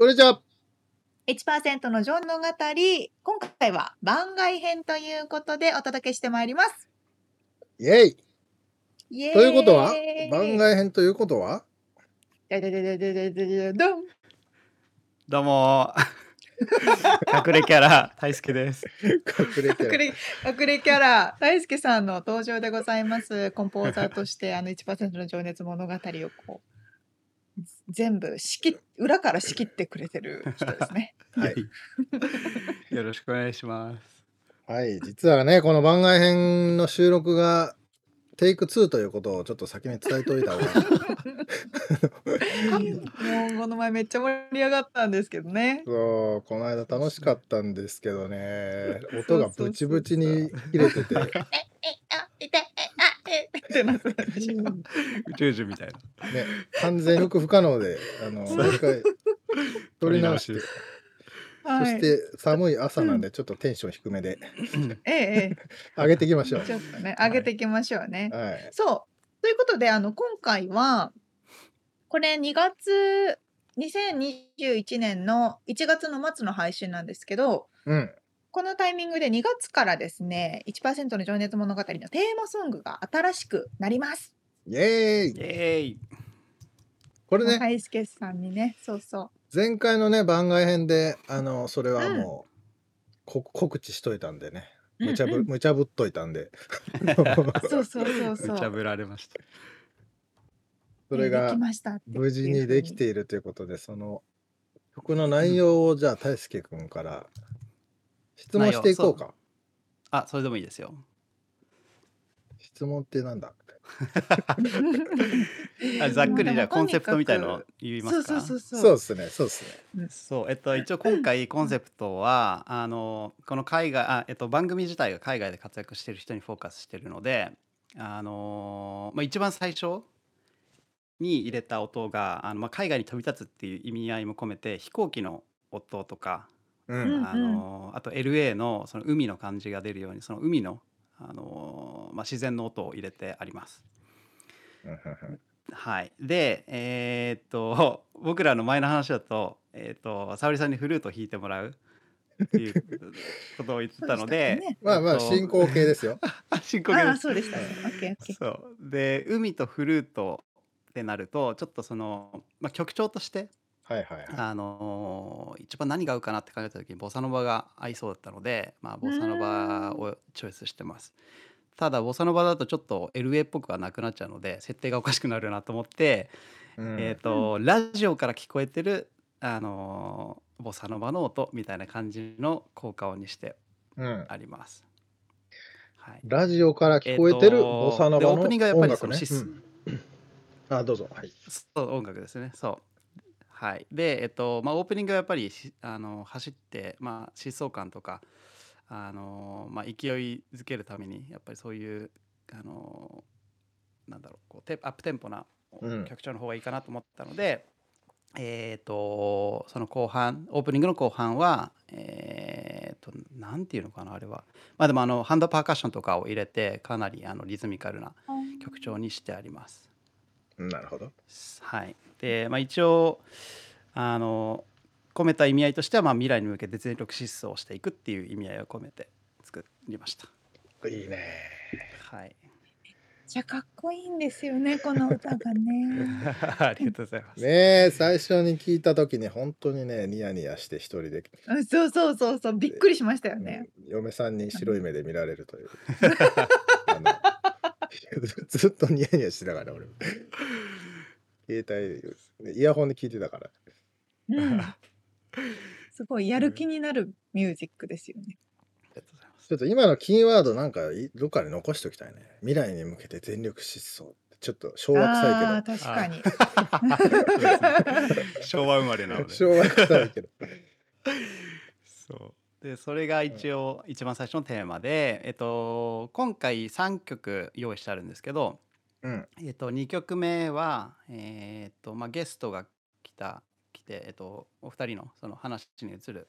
こんにちは。1%の情の語り、今回は番外編ということでお届けしてまいります。イェイイェイということは？番外編ということは？どうも。隠れキャラ大輔です隠れ隠れキャラ大輔さんの登場でございますコンポーザーとしてあの1%の情熱物語をこ全部仕切っ裏から仕切ってくれてる人ですね。はい。よろしくお願いします。はい。実はね、この番外編の収録がテイク2ということをちょっと先に伝えておいた方が。もうこの前めっちゃ盛り上がったんですけどね。そう、この間楽しかったんですけどね、音がブチブチに切れてて、えあ痛いあえってなってたでしょ。宇宙人みたいな。ね、完全に不可能で、あの、もう一回撮り直しそして寒い朝なんでちょっとテンション低めでえええ 上げていきましょうえ、。ちょっとね上げていきましょうね。はい。そうということであの今回はこれ2月2021年の1月の末の配信なんですけどうん。このタイミングで2月からですね1%の情熱物語のテーマソングが新しくなります。イエーイ。イエーイ。これね、大輔さんにねそうそう。前回のね番外編であのそれはもう、こ告知しといたんでね。無茶ぶ、うんうん。無茶ぶっといたんで。そうそうそうそう。無茶ぶられました。でそれが無事にできているということでその曲の内容をじゃあ大輔くんから質問していこうか。あ、それでもいいですよ。質問ってなんだ？あざっくりじゃあコンセプトみたいの言いまそうすか。そうそう。そうですねそうですね。そうえっと一応今回コンセプトはあのこの海外あえっと番組自体が海外で活躍している人にフォーカスしているのであのまあ一番最初に入れた音があのまあ海外に飛び立つっていう意味合いも込めて飛行機の音とかううんん。あのあと LA のその海の感じが出るようにその海のあの、まあ、自然の音を入れてあります。はい、でえーっと 僕らの前の話だと,、えーっと沙織さんにフルートを弾いてもらうっていうことを言ってたので ね。まあまあえっと進行形ですよ。あ 進行形です。ああそうでしたね。オッケーオッケーそう。で海とフルートってなるとちょっとその、まあ、曲調としてはいはいはい。あのー一番何が合うかなって考えた時にボサノバが合いそうだったので、まあ、ボサノバをチョイスしてます。ただボサノバだとちょっと LA っぽくはなくなっちゃうので設定がおかしくなるなと思って、うん。えー、とラジオから聞こえてる、あのーボサノバの音みたいな感じの効果音にしてうん。あります。はい、ラジオから聞こえてるボサノバのでオープニングはやっぱりそ音楽ね。のシス、うん。あどうぞ。はい。そう音楽ですね。そうはい。でえっとまあオープニングはやっぱりしあの走ってまあ疾走感とかあのまあ勢いづけるためにやっぱりそういうあのなんだろうこうテアップテンポなうん。曲調の方がいいかなと思ったので、えっとその後半オープニングの後半はえっとなんていうのかなあれは。まあでもあのハンドパーカッションとかを入れてかなりあのリズミカルな曲調にしてあります。なるほどはい、で、まあ、一応あの込めた意味合いとしては、まあ、未来に向けて全力疾走をしていくっていう意味合いを込めて作りました。いいねはい、じゃかっこいいんですよねこの歌がね。ありがとうございます。ねえ最初に聞いた時に本当にねニヤニヤして一人で、うんそうそうそうそうびっくりしましたよね。うん嫁さんに白い目で見られるという ずっとニヤニヤしてたから俺携帯イヤホンで聞いてたから。うん、すごいやる気になるミュージックですよね。ありがとうございますちょっと今のキーワードなんかいどっかで残しておきたいね。未来に向けて全力疾走ってちょっと昭和ああ臭ー確かに。昭和生まれないので。けど昭和臭いけど。そうでそれが一応一番最初のテーマで、えっと、今回3曲用意してあるんですけど、うん。えっと、2曲目は、えっとまあ、ゲストが来た来て、えっと、お二人のその話に移る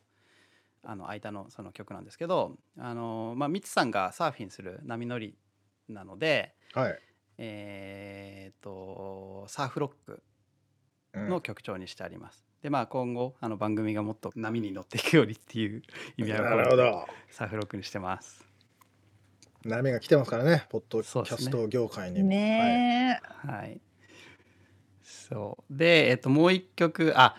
あの間のその曲なんですけどあの、まあ、ミツさんがサーフィンする波乗りなので、はい、えっとサーフロックうん。の曲調にしてあります。でまあ今後あの番組がもっと波に乗っていくようにっていう 意味合いをなるほど。サーフロックにしてます。波が来てますからねポッドキャスト業界にも、ね。え、はい。そう。でえっともう一曲あ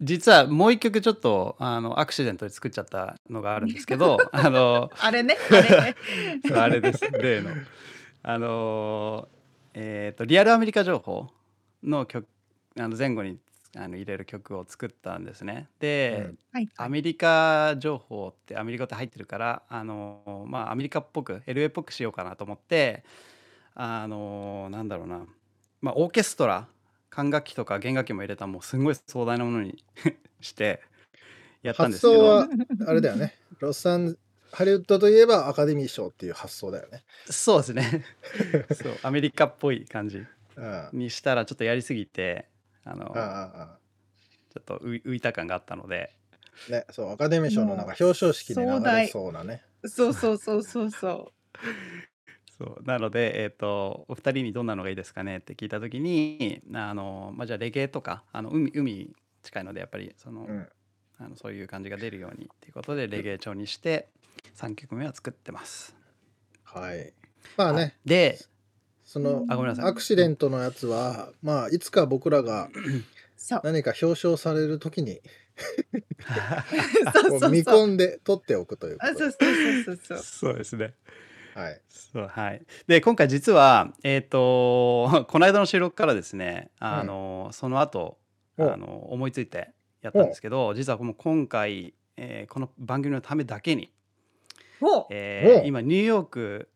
実はもう一曲ちょっとあのアクシデントで作っちゃったのがあるんですけど あのあれね、あれね。あれです。例の。あのえっとリアルアメリカ情報の曲あの前後にあの入れる曲を作ったんですね。で、うん。はい。アメリカ情報ってアメリカって入ってるからあのまあアメリカっぽく LA っぽくしようかなと思ってあのなんだろうな。まあオーケストラ管楽器とか弦楽器も入れたもうすごい壮大なものに してやったんですけど。発想はあれだよね。ロサンハリウッドといえばアカデミー賞っていう発想だよね。そうですね。そうアメリカっぽい感じうん。あにしたらちょっとやりすぎてあのあああちょっと浮いた感があったので。ねそうアカデミー賞のなんか表彰式で流れそうなね。そうそうそうそうそ そうなので、えー、とお二人にどんなのがいいですかねって聞いた時にあの、まあ、じゃあレゲエとかあの海海近いのでやっぱりその、うん。あのそういう感じが出るようにっていうことでレゲエ調にして3曲目は作ってます。はい。まあね。でそのあごめんなさいアクシデントのやつはまあいつか僕らがう。そう。何か表彰されるときに そうこそうう見。込んで取っておくというこあ、とでそうそうそうそうそう。そうですね。はいそうはい、で今回実は、えー、と この間の収録からですねあの、その後おあの思いついてやったんですけど実はもう今回、えーこの番組のためだけにお、えーお今ニューヨーク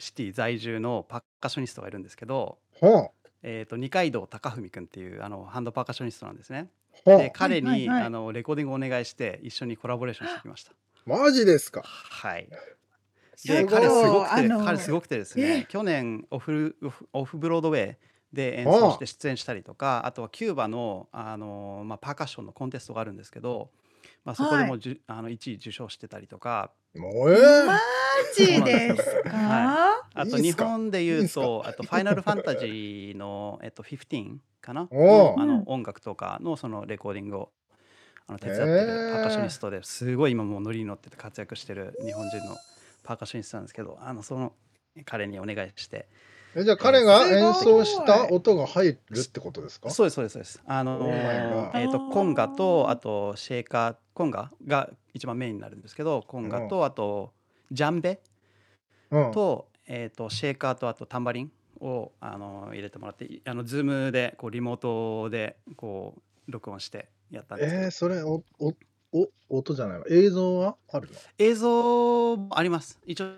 シティ在住のパッカッショニストがいるんですけど、ほう。えー、と二階堂貴文君っていうあのハンドパーカッショニストなんですね。ほう。で彼に、はいはいはい。あのレコーディングをお願いして一緒にコラボレーションしてきました。マジですか。はい、すでごい。彼すごくて彼すごくてですねえ去年オフオフオフブロードウェイで演奏して出演したりとかあとはキューバのあの、まあ、パーカッションのコンテストがあるんですけど、まあ、そこでもじゅ、あの1位受賞してたりとかもうえーマジですか？はあと日本で言いいうとあと「ファイナルファンタジーの」えっと、15かな？あうん。の音楽とかのそのレコーディングをあの手伝ってるパーカッショニストです。ごい今もうノリに乗ってて活躍してる日本人のパーカッショニストなんですけどあのその彼にお願いしてえじゃあ彼が演奏した音が入るってことですか？そうですそうですそうです。あの おーえっ、とコンガとあとシェーカーコンガが一番メインになるんですけどコンガとあとジャンベうん。と,、えー、とシェーカーとあとタンバリンをあの入れてもらっていあのズームでこうリモートでこう録音してやったんですけど、えー、それおおお音じゃないわ。映像はあるの？映像もあります。一応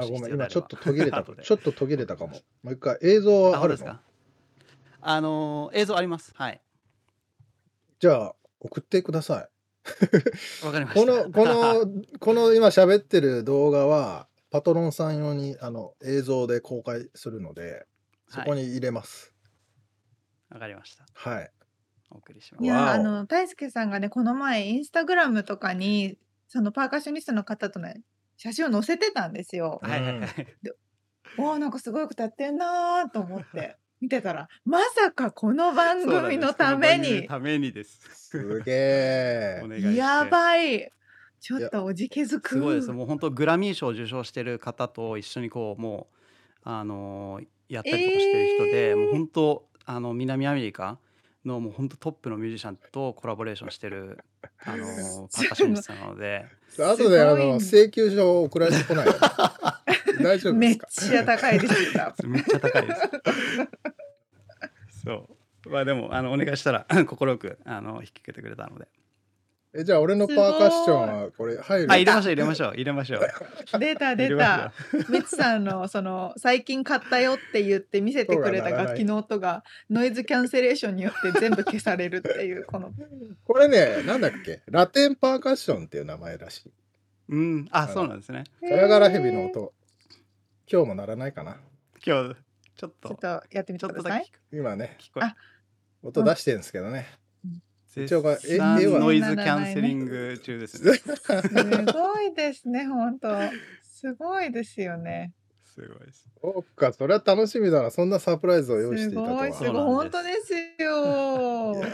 あしごめん今ちょっと途切れた。ちょっと途切れたかも。もう一回映像あはあるの？本当ですか？あの映像あります。はい。じゃあ送ってください。わかりました。このこの この今喋ってる動画はパトロンさん用にあの映像で公開するのでそこに入れます。わかりました。はい、お送りします。いやあの大輔さんがねこの前インスタグラムとかにそのパーカッショニストの方との写真を載せてたんですよ。はいはいはい。おーなんかすごいことやってんなーと思って。見てたらまさかこの番組のために。ためにです。すげえ。お願いして。やばい。ちょっとおじけづく。すごいです。もう本当グラミー賞を受賞してる方と一緒にこうもうあのーやったりとかしてる人で、えーもう本当あの南アメリカのもう本当トップのミュージシャンとコラボレーションしてる あのーパーカッショニストなので後であの請求書送られてこない大丈夫めっですか？ちゃ高いですよ。めっちゃ高いです。そう。まあでもあのお願いしたら 快くあの引き受けてくれたので。えじゃあ俺のパーカッションはこれ入る？あ入れましょう入れましょう入れましょう。出た出た。ミツさんのその最近買ったよって言って見せてくれた楽器の音がノイズキャンセレーションによって全部消されるっていうこの これねなんだっけ？ラテンパーカッションっていう名前らしいう。うん。あそうなんですね。ガラガラヘビの音今日もならないかな？今日ちょっとちょっとやってみちょってください。今ね聞こえあ音出してるんですけどね、絶一応これ絵賛ノイズキャンセリング中ですね。すごいですね本当。すごいですよね。すごいです。そうかそれは楽しみだなそんなサプライズを用意しすていたとはごいすごい本当ですよ。いやー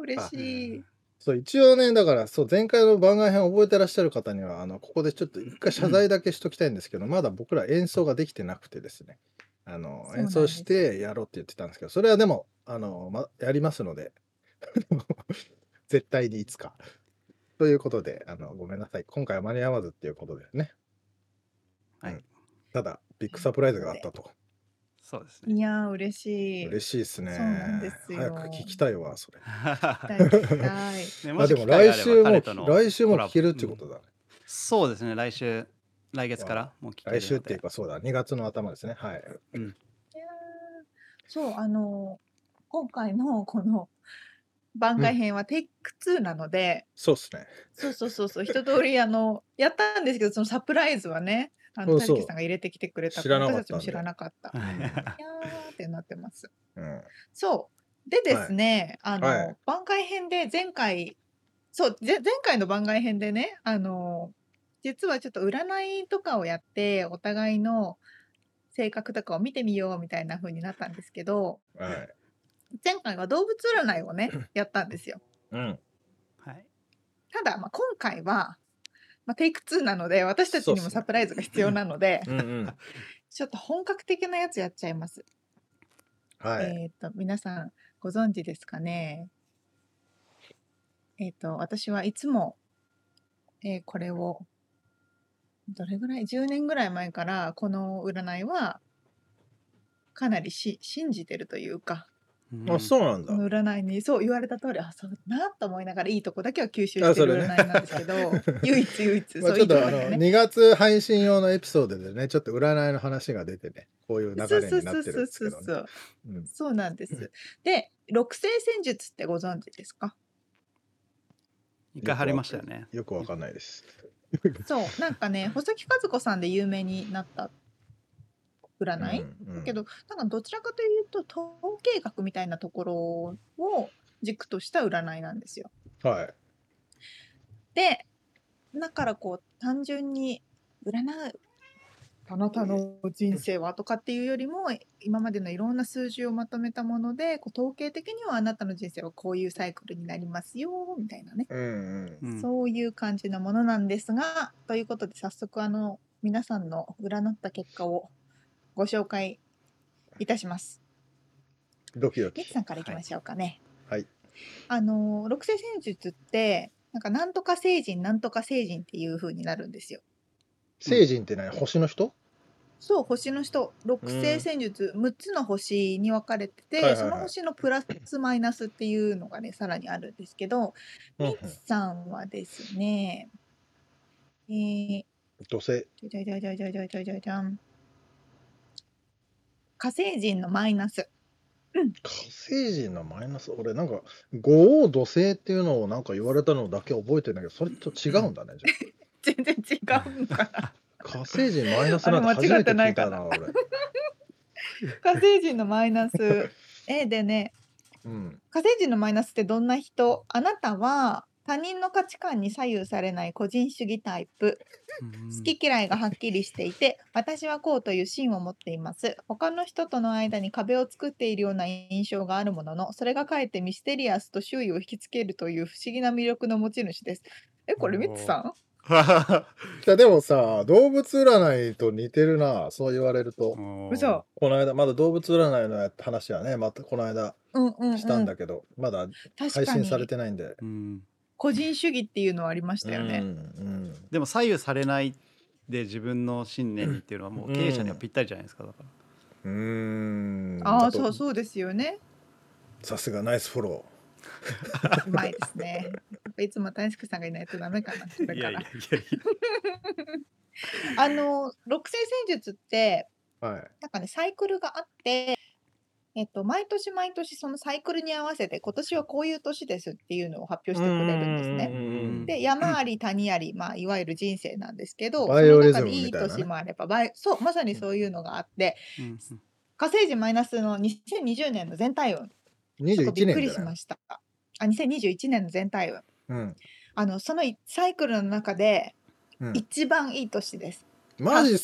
嬉しい。そう一応ねだからそう前回の番外編覚えてらっしゃる方にはあのここでちょっと一回謝罪だけしときたいんですけど、まだ僕ら演奏ができてなくてですねあの演奏してやろうって言ってたんですけどそれはでもあの、ま、やりますので 絶対にいつか。ということであのごめんなさい。今回は間に合わずっていうことですね。はい。うん。ただビッグサプライズがあったと。そうですね。いやー嬉しい。嬉しいですね。そうなんですよ。早く聞きたいわそれ。聞きたい聞きたい。ねあでも来週も来週も聞けるってことだね、そうですね。来週来月からもう聞ける来週っていうかそうだ。2月の頭ですね。はい。いやー。そうあの今回のこの番外編はテイク2なので、そうっすね。そうそうそうそう一通りあの やったんですけどそのサプライズはねあのそうそう。たけさんが入れてきてくれた知らなかったんで。私たちも知らなかった。い。やーってなってます。うん。そう。でですね、あの、はい。番外編で前回そうぜ前回の番外編でねあの実はちょっと占いとかをやってお互いの性格とかを見てみようみたいな風になったんですけどはい前回は動物占いをねやったんですよ。うん。はい。ただ、まあ、今回は、まあ、テイク2なので私たちにもそうっすね。サプライズが必要なので、うんうん。ちょっと本格的なやつやっちゃいます。はい。えっ、と皆さんご存知ですかね？えっ、と私はいつも、えーこれをどれぐらい？10年ぐらい前からこの占いはかなりし信じてるというかあそうなんだ。占いにそう言われた通りあそうだなと思いながらいいとこだけは吸収してる占いなんですけど、唯一唯一ちょっとあのとこだけね。2月配信用のエピソードでねちょっと占いの話が出てねこういう流そうれになってるんそうそうそうですけどねそう。うん。そうなんです。で六星占術ってご存知ですか？一回貼りましたよね。よくわかんないです。そうなんかね細木数子さんで有名になった占い、うんうん。けどなんかどちらかというと統計学みたいなところを軸とした占いなんですよ。はい。でだからこう単純に占うあなたの人生はとかっていうよりも今までのいろんな数字をまとめたものでこう統計的にはあなたの人生はこういうサイクルになりますよみたいなね、うんうん。うん。そういう感じのものなんですがということで早速あの皆さんの占った結果をご紹介いたします。ドキドキ。ミツさんからいきましょうかね。はい。あの六星占術ってなんかなんとか星人なんとか星人っていう風になるんですよ。星人って何？星の人？そう星の人。六星占術6つの星に分かれてて、はいはいはい。その星のプラスマイナスっていうのがねさらにあるんですけど、うんうん。ミツさんはですねえー、土星。じゃじゃじゃじゃじゃじゃじゃじゃじゃん火星人のマイナス。火星人のマイナス？俺なんか五王土星っていうのをなんか言われたのだけ覚えてるんだけどそれと違うんだね 全然違うのか。なあ火星人マイナスなんて初めて聞いたな。俺。火星人のマイナス。えでね。うん。火星人のマイナスってどんな人？あなたは他人の価値観に左右されない個人主義タイプ。好き嫌いがはっきりしていて 私はこうという芯を持っています。他の人との間に壁を作っているような印象があるもののそれがかえってミステリアスと周囲を引きつけるという不思議な魅力の持ち主です。えこれミツさん？いやでもさ動物占いと似てるなそう言われると。嘘。この間まだ動物占いのや話はねまたこの間うんうん、うん、したんだけど、まだ配信されてないんで。うん個人主義っていうのはありましたよね、うんうん。でも左右されないっで自分の信念にっていうのはもう経営者にはぴったりじゃないですかだから。うーん。ああとそうそうですよね。さすがナイスフォロうまいですね。いつも大輔さんがいないとダメかなそれから。いやいやいやい あの六星戦術ってーはい。なんかねサイクルがあってえっと、毎年毎年そのサイクルに合わせて今年はこういう年ですっていうのを発表してくれるんですね。ん。で山あり谷あり、まあ、いわゆる人生なんですけどその中でいい年もあればバイそうまさにそういうのがあってうん。うん火星人マイナスの2020年の全体運。ちょっとび21っくりしました。あ2021年の全体運。うん。あのそのいサイクルの中でうん。一番いい年です。マジっっ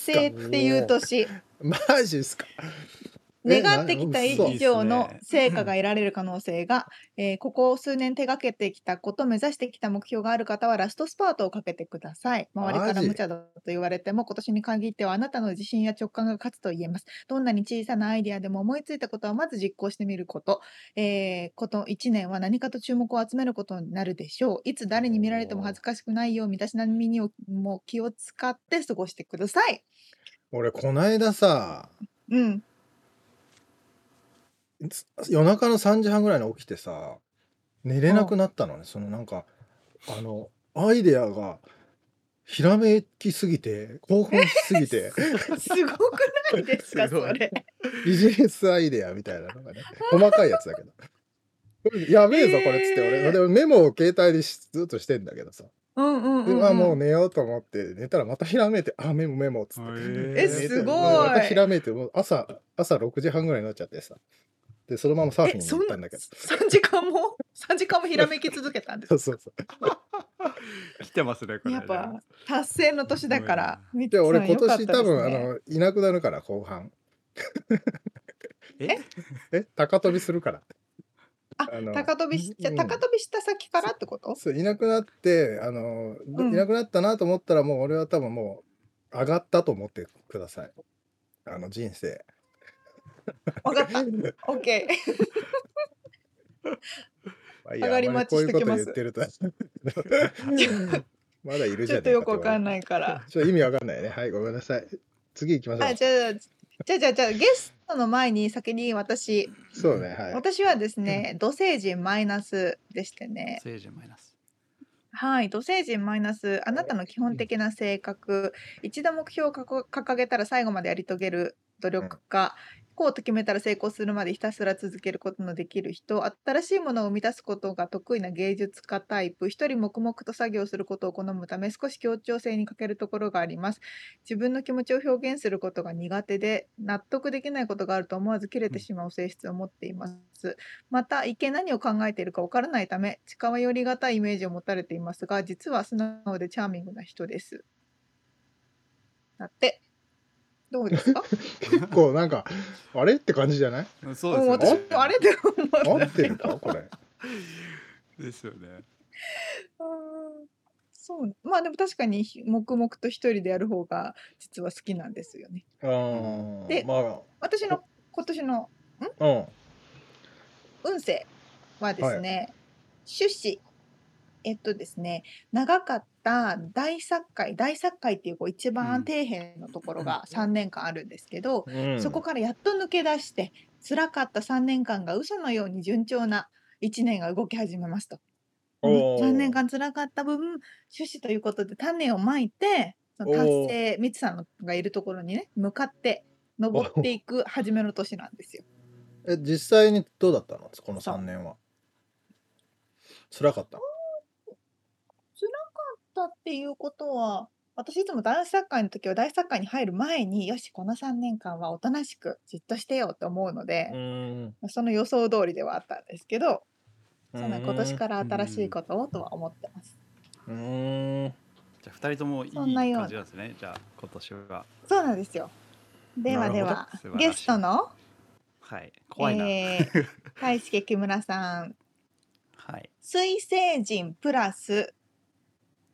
ていう年。マジっすか？え願ってきたな以嘘上の成果が得られる可能性が、えーここ数年手がけてきたこと目指してきた目標がある方はラストスパートをかけてください。周りから無茶だと言われても今年に限ってはあなたの自信や直感が勝つと言えます。どんなに小さなアイデアでも思いついたことはまず実行してみること、えーこと1年は何かと注目を集めることになるでしょう。いつ誰に見られても恥ずかしくないよう身だしなみにも気を使って過ごしてください俺こないださうんつ夜中の3時半ぐらいに起きてさ寝れなくなったのね。そのなんかあのアイデアがひらめきすぎて興奮しすぎて。すごくないですか それ。ビジネスアイデアみたいなのがね細かいやつだけど。やべえぞこれっつって俺、えー。でもメモを携帯でしずっとしてんだけどさ。うんうんで、うん、まあうんもう寝ようと思って寝たらまたひらめいてあメモメモっつって。へえ寝てすごい。またひらめいてもう朝朝6時半ぐらいになっちゃってさでそのままサーフィンに行ったんだけど。3時間も3時間もひらめき続けたんですそうそうそう来てますねこれやっぱ達成の年だからみつで俺今年多分、あのいなくなるから後半。え？え？高飛びするから。ああの高飛びしじゃ高飛びした先からってこと？そういなくなってあの、どうん。いなくなったなと思ったらもう俺は多分もう上がったと思ってください。あの人生分かった。OK まあいいや上がり待ちしときますまりこういうこと言ってると。まだいるじちょっとよくわかんいないから。ちょっと意味わかんないね。はいごめんなさい。次行きましょう。あじゃあじゃあじゃあじゃあゲストの前に先に私。そうねはい。私はですね土星人マイナスでしてね。聖人マイナス。はい、土星人マイナス、あなたの基本的な性格、一度目標をかこ掲げたら最後までやり遂げる努力家、こうと決めたら成功するまでひたすら続けることのできる人、新しいものを生み出すことが得意な芸術家タイプ、一人黙々と作業することを好むため、少し協調性に欠けるところがあります。自分の気持ちを表現することが苦手で、納得できないことがあると思わず切れてしまう性質を持っています。また一見何を考えているかわからないため近寄りがたいイメージを持たれていますが実は素直でチャーミングな人です。だってどうですか？結構なんかあれ？って感じじゃない？そうですね。もあれで思合ってるったけどかこれ。ですよね。うんそう。まあでも確かに黙々と一人でやる方が実は好きなんですよね。あーでま私の今年のあうん。運勢はですね、出資えっとですね長かった大作会大作会っていうこう一番うん。底辺のところが3年間あるんですけど、うん。そこからやっと抜け出して辛かった3年間が嘘のように順調な1年が動き始めますと。おー。3年間辛かった分出資ということで種をまいてその達成みつさんがいるところにね向かって登っていく初めの年なんですよ。え実際にどうだったの？このそう3年は辛かっただっていうことは私いつも大作会の時は大作会に入る前によしこの3年間はおとなしくじっとしてよって思うので、ん。その予想通りではあったんですけど、そん今年から新しいことをとは思ってます。うん。じゃあ2人ともいいそんなような。感じなんですね。じゃあ今年は。そうなんですよ。ではなるほど。では素晴らしい。ゲストの、はい。怖いな、えー、大輔木村さん。はい。水星人プラス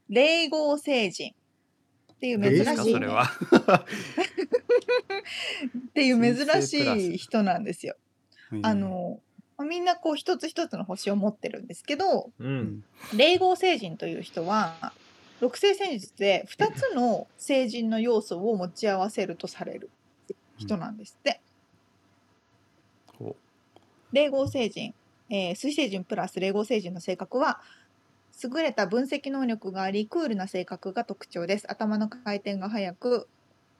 霊合星人。っていう珍しい、それは。っていう珍しい人なんですよ。あのまあみんなこう一つ一つの星を持ってるんですけどううん。ん霊合星人という人は六星占術で2つの星人の要素を持ち合わせるとされる人なんですって。ほ霊合星人、えー水星人プラス霊合星人の性格は優れた分析能力がありクールな性格が特徴です。頭の回転が速く、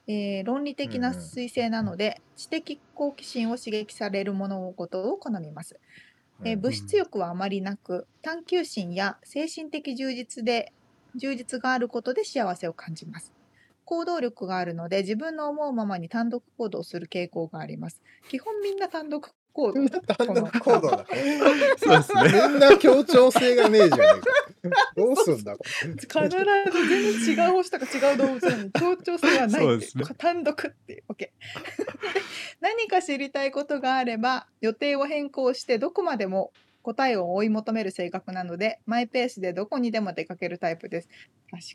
えー論理的な彗星なので、知的好奇心を刺激される物事を好みます、えーうん物質欲はあまりなく探求心や精神的充実で充実があることで幸せを感じます。行動力があるので自分の思うままに単独行動する傾向があります。基本みんな単独行動単独行動だ。そうですね。みんな協調性がねえじゃねえか。どうすんだこれ。必ず全然違う星とか違う動物なのに協調性はないってそうですね単独っていう OK 何か知りたいことがあれば予定を変更してどこまでも答えを追い求める性格なのでマイペースでどこにでも出かけるタイプです。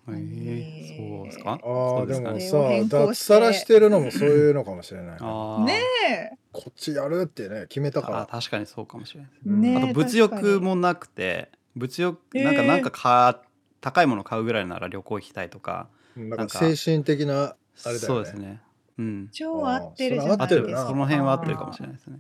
確かに、えーそうですか？ああ、でもねさ、脱サラして。るのもそういうのかもしれないね。あー。ねえこっちやるってね、決めたかあー確かにそうかもしれない。ね。あと物欲もなくて物欲なんかえー。なんかか高いもの買うぐらいなら旅行行きたいとかうんなんか精神的な、あれだよね。そうですね。うん。超合ってるじゃないそれ合ってるですかその辺は合ってるかもしれないですね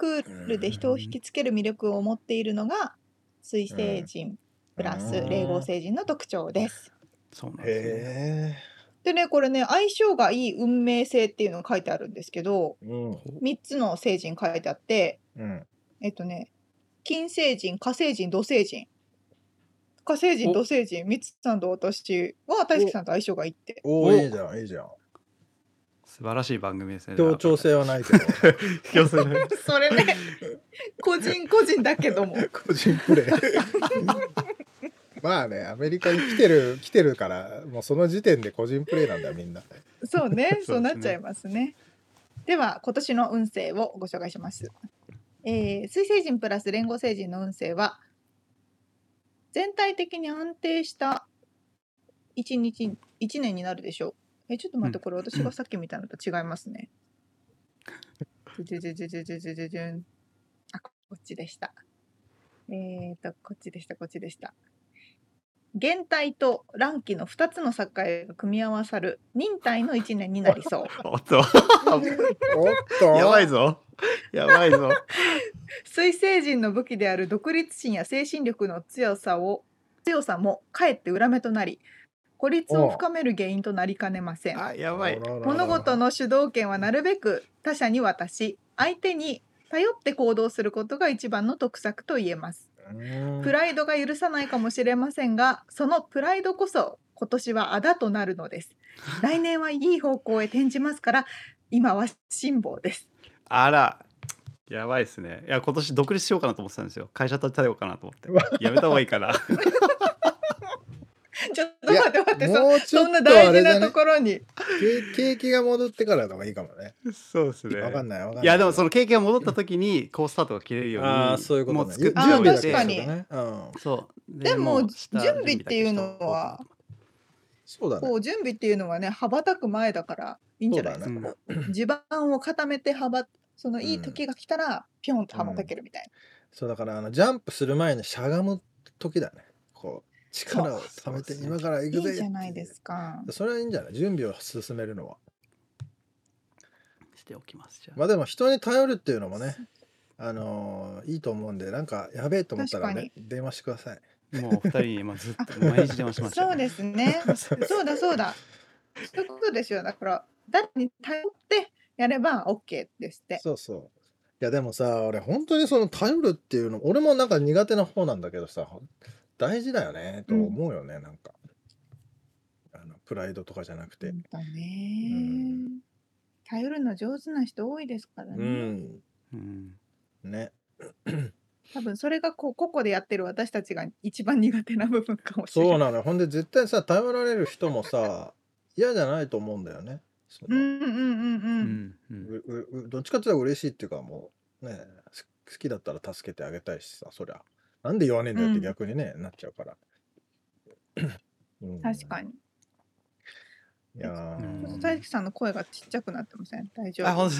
クールで人を引きつける魅力を持っているのが水星人プラスうん。霊合星人の特徴です。そうなんですね。へでねこれね相性がいい運命性っていうのが書いてあるんですけどえ。うん。3つの星人書いてあってうん。えっとね金星人火星人土星人。火星人お。土星人ミツさんと私は大輔さんと相性がいいって。おお、お。いいじゃん、いいじゃん。素晴らしい番組ですね。協調性はないけど、それね。個人個人だけども。個人プレー。まあね、アメリカに来てる、来てるから、もうその時点で個人プレーなんだよ、みんな。そうね。そうなっちゃいますね。では今年の運勢をご紹介します、えー水星人プラス連合星人の運勢は全体的に安定した一日一年になるでしょうえちょっと待ってうん。これ私がさっき見たのと違いますね。じゅじゅじゅじゅじゅじゅじゅじゅんあこっちでしたえーとこっちでしたこっちでした現体と乱気の2つの境が組み合わさる忍耐の1年になりそうおっとおっとやばいぞやばいぞ水星人の武器である独立心や精神力の強さを強さもかえって裏目となり孤立を深める原因となりかねません。あやばい。物事の主導権はなるべく他者に渡し相手に頼って行動することが一番の得策と言えます。うん。プライドが許さないかもしれませんがそのプライドこそ今年はあだとなるのです。来年はいい方向へ転じますから今は辛抱です。あら。やばいですね。いや今年独立しようかなと思ってたんですよ。会社立てようかなと思って。やめた方がいいかな ちょっと待って待ってそもうちょそんなっとあ大事なれだねところに景景気が戻ってからの方がいいかもね。そうですねわかんないわかんない。いやでもその経験が戻った時にこうスタートが切れるようにああそういうことね。もう確かに。うん。そうでも準備っていうのはそうだねこ。う準備っていうのはね羽ばたく前だからいいんじゃない？ですか、そうだ 地盤を固めて羽ばそのいい時が来たらピョンと羽ばたけるみたいそうだからあのジャンプする前にしゃがむ時だね。力を貯めて今から行な、くぜ。いいじゃないですか。それはいいんじゃない？準備を進めるのは。しておきますじゃあ。まあでも人に頼るっていうのもね、あのーいいと思うんで、なんかやべえと思ったらね、電話してください。もう二人にもうずっと毎日電話しましたそうですね。そうだそうだ。そういうことですよ。だから誰に頼ってやれば OK ですって。そうそう。いやでもさ、俺本当にその頼るっていうの、俺もなんか苦手な方なんだけどさ、大事だよねと思うよね、なんか。あのプライドとかじゃなくて。本当ね、うん頼るの上手な人多いですからね、うん。うんね。多分それがこう個々でやってる私たちが一番苦手な部分かもしれないそうなのよ。ほんで絶対さ、頼られる人もさ、嫌じゃないと思うんだよね。うんうんうんうん、うんうんうううどっちかっていうと嬉しいっていうかもうねす好きだったら助けてあげたいしさそりゃなんで言わねえんだよってうん。逆にね、なっちゃうから、うん。確かに。いやちょっと大樹さんの声がちっちゃくなってません？大丈夫？あ本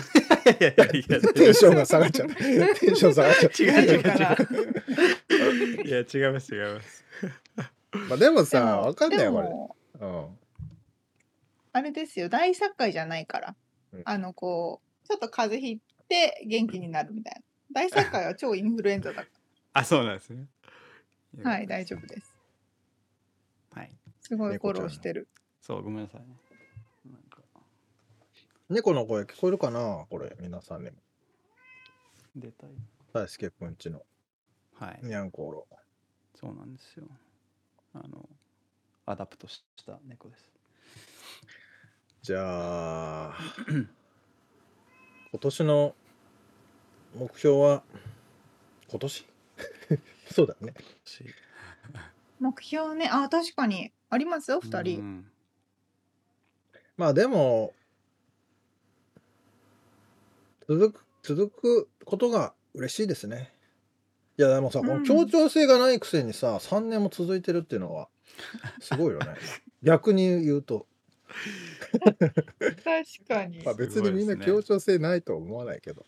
当？いやいやいや。いやテンションが下がっちゃう テンション下がっちゃう違う違う違う。いや違います違います。まあでもでさ、もわかんないよ、でこれ。もうん。あれですよ。大作会じゃないから、うん。あのこうちょっと風邪ひいて元気になるみたいな。大作会は超インフルエンザだかあ、そうなんですね。らはい大丈夫ですはい。すごいフォローしてるそう、ごめんなさい猫の声聞こえるかな？これ、皆さんにも。出たい。大輔くんちのはい。にゃんころ。そうなんですよ。あの、 adopt した猫です。じゃあ、今年の目標は、今年？そうだね。し。目標ね。あ確かに。ありますよ2人、うんまあでも、続く、続くことが嬉しいですね。いやでもさ、このうん協調性がないくせにさ、3年も続いてるっていうのは、すごいよね。逆に言うと、確かに。まあ、別にみんな協調性ないと思わないけど、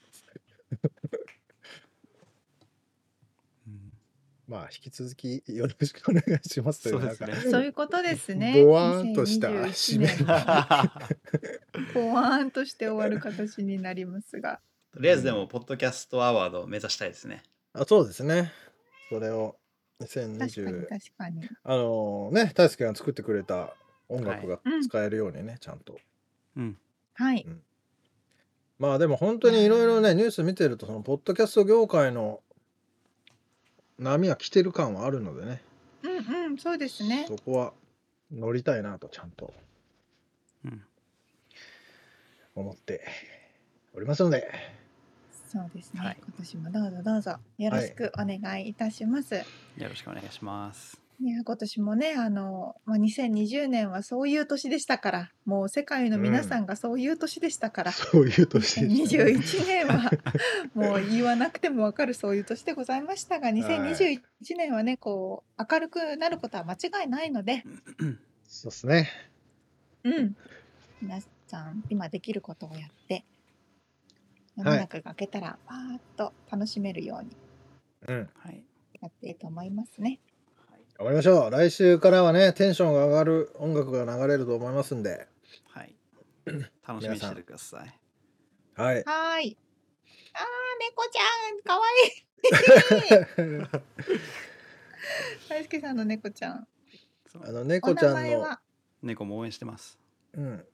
うんまあ引き続きよろしくお願いしますというそうですね。そういうことですね。ぼわーんとした2021締め年。ぼわーんとして終わる形になりますが。とりあえずでも、ポッドキャストアワードを目指したいですね。あそうですね。それを確かに2020確かに。あのね大輔が作ってくれた音楽がうん。使えるようにね、ちゃんと。うん。はい。まあでも本当にいろいろねニュース見てるとそのポッドキャスト業界の波は来てる感はあるのでね。うんうんそうですね。そこは乗りたいなとちゃんと。うん。思っておりますので。そうですね、はい。今年もどうぞどうぞよろしくお願いいたします、よろしくお願いします。い、や今年もねあの、まあ、2020年はそういう年でしたからもう世界の皆さんがそういう年でしたから、そういう年でしたね。2021年はもう言わなくてもわかるそういう年でございましたが2021年はねこう明るくなることは間違いないので、そうですね。うん、皆さん今できることをやって世の中が明けたらパーッと楽しめるようにうん。はい。やっていいと思いますね。はい。頑張りましょう来週からはねテンションが上がる音楽が流れると思いますんではい。楽しみにしててください。はいはーい。あー猫ちゃんかわいい。大輔さんの猫ちゃん。あのお猫ちゃんの猫も応援してます。うん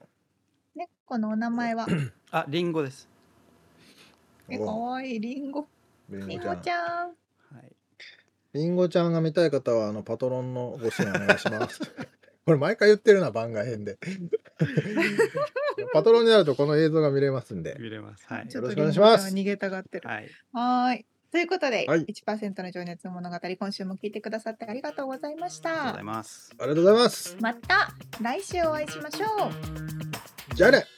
猫のお名前は？あ、リンゴです。えかわいいリンゴ。リリンゴンゴちゃんちゃん。はい。リンゴちゃんが見たい方はあのパトロンのご支援お願いします。これ毎回言ってるな番外編で。パトロンになるとこの映像が見れますんで。見れます。はい。ちょっとよろしくお願いしますリンゴちゃんは逃げたがってる。はい。はーい。ということで、はい1%の情熱物語、今週も聞いてくださってありがとうございましたありがとうござい。ます。ありがとうございます。また来週お会いしましょう。じゃあね